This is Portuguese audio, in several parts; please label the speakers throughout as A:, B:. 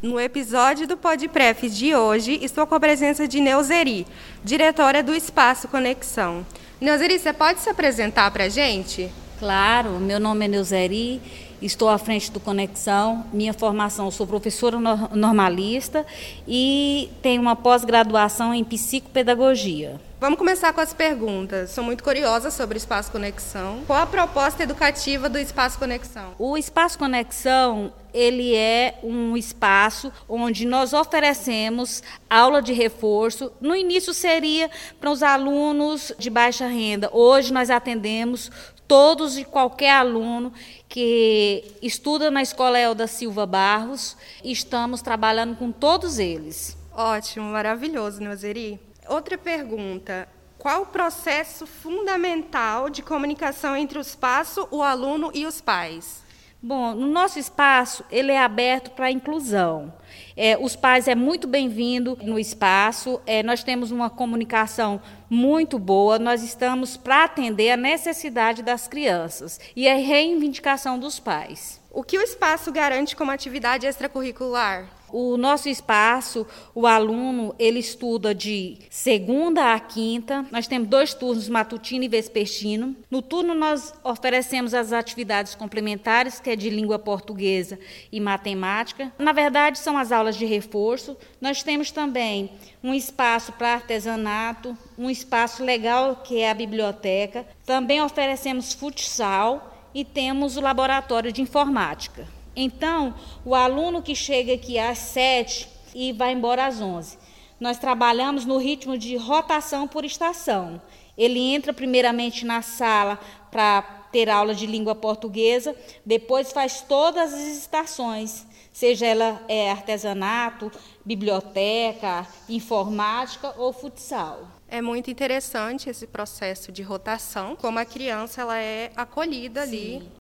A: No episódio do Podpref de hoje, estou com a presença de Neuzeri, diretora do Espaço Conexão. Neuzeri, você pode se apresentar para a gente?
B: Claro, meu nome é Neuzeri, estou à frente do Conexão. Minha formação, sou professora normalista e tenho uma pós-graduação em psicopedagogia.
A: Vamos começar com as perguntas. Sou muito curiosa sobre o Espaço Conexão. Qual a proposta educativa do Espaço Conexão?
B: O Espaço Conexão, ele é um espaço onde nós oferecemos aula de reforço. No início seria para os alunos de baixa renda. Hoje nós atendemos todos e qualquer aluno que estuda na Escola Elda Silva Barros. Estamos trabalhando com todos eles.
A: Ótimo, maravilhoso, Neuzeri. Outra pergunta. Qual o processo fundamental de comunicação entre o espaço, o aluno e os pais?
B: Bom, no nosso espaço, ele é aberto para a inclusão. É, os pais é muito bem-vindo no espaço, é, nós temos uma comunicação muito boa, nós estamos para atender a necessidade das crianças e a reivindicação dos pais.
A: O que o espaço garante como atividade extracurricular?
B: O nosso espaço, o aluno, ele estuda de segunda a quinta. Nós temos dois turnos, matutino e vespertino. No turno nós oferecemos as atividades complementares, que é de língua portuguesa e matemática. Na verdade, são as aulas de reforço. Nós temos também um espaço para artesanato, um espaço legal que é a biblioteca. Também oferecemos futsal e temos o laboratório de informática. Então, o aluno que chega aqui às sete e vai embora às onze. Nós trabalhamos no ritmo de rotação por estação. Ele entra primeiramente na sala para ter aula de língua portuguesa, depois faz todas as estações, seja ela é artesanato, biblioteca, informática ou futsal.
A: É muito interessante esse processo de rotação, como a criança ela é acolhida Sim. ali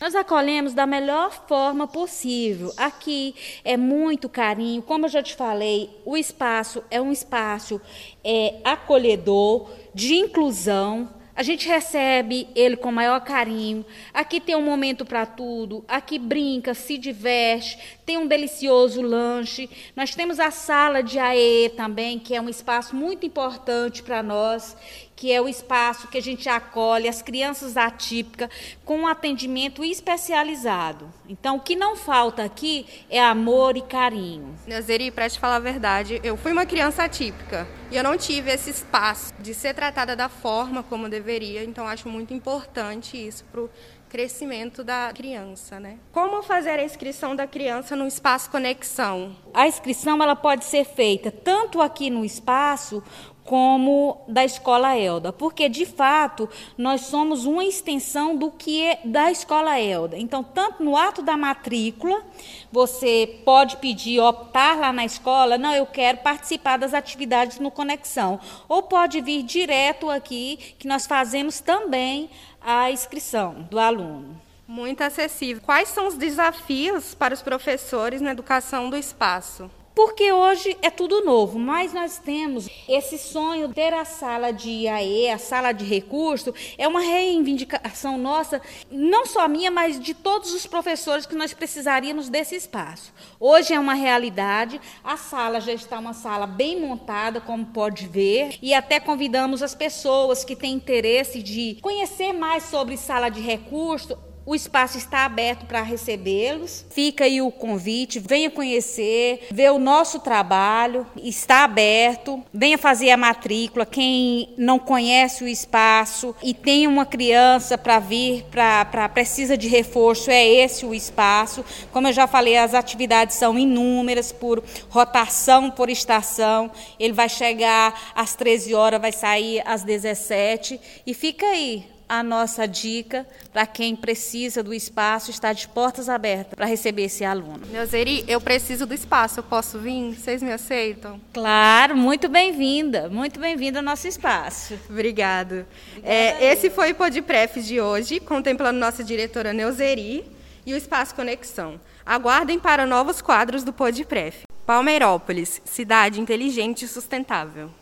B: nós acolhemos da melhor forma possível. Aqui é muito carinho, como eu já te falei, o espaço é um espaço é, acolhedor, de inclusão. A gente recebe ele com maior carinho. Aqui tem um momento para tudo. Aqui brinca, se diverte, tem um delicioso lanche. Nós temos a sala de AE também, que é um espaço muito importante para nós, que é o espaço que a gente acolhe as crianças atípicas com um atendimento especializado. Então, o que não falta aqui é amor e carinho.
A: Nazeri, para te falar a verdade, eu fui uma criança atípica e eu não tive esse espaço de ser tratada da forma como deveria, então acho muito importante isso para o crescimento da criança, né? Como fazer a inscrição da criança no espaço conexão?
B: A inscrição ela pode ser feita tanto aqui no espaço como da Escola Elda, porque de fato nós somos uma extensão do que é da Escola Elda. Então, tanto no ato da matrícula, você pode pedir optar lá na escola, não, eu quero participar das atividades no Conexão, ou pode vir direto aqui que nós fazemos também a inscrição do aluno.
A: Muito acessível. Quais são os desafios para os professores na educação do espaço?
B: Porque hoje é tudo novo, mas nós temos esse sonho de ter a sala de IAE, a sala de recurso, é uma reivindicação nossa, não só minha, mas de todos os professores que nós precisaríamos desse espaço. Hoje é uma realidade, a sala já está uma sala bem montada, como pode ver, e até convidamos as pessoas que têm interesse de conhecer mais sobre sala de recurso o espaço está aberto para recebê-los. Fica aí o convite, venha conhecer, ver o nosso trabalho, está aberto. Venha fazer a matrícula. Quem não conhece o espaço e tem uma criança para vir, para precisa de reforço, é esse o espaço. Como eu já falei, as atividades são inúmeras por rotação por estação. Ele vai chegar às 13 horas, vai sair às 17 e fica aí a nossa dica para quem precisa do espaço está de portas abertas para receber esse aluno.
A: Neuzeri, eu preciso do espaço, eu posso vir? Vocês me aceitam?
B: Claro, muito bem-vinda, muito bem-vinda ao nosso espaço.
A: Obrigado. É, esse foi o Podpref de hoje, contemplando nossa diretora Neuzeri e o Espaço Conexão. Aguardem para novos quadros do Podpref. Palmeirópolis, cidade inteligente e sustentável.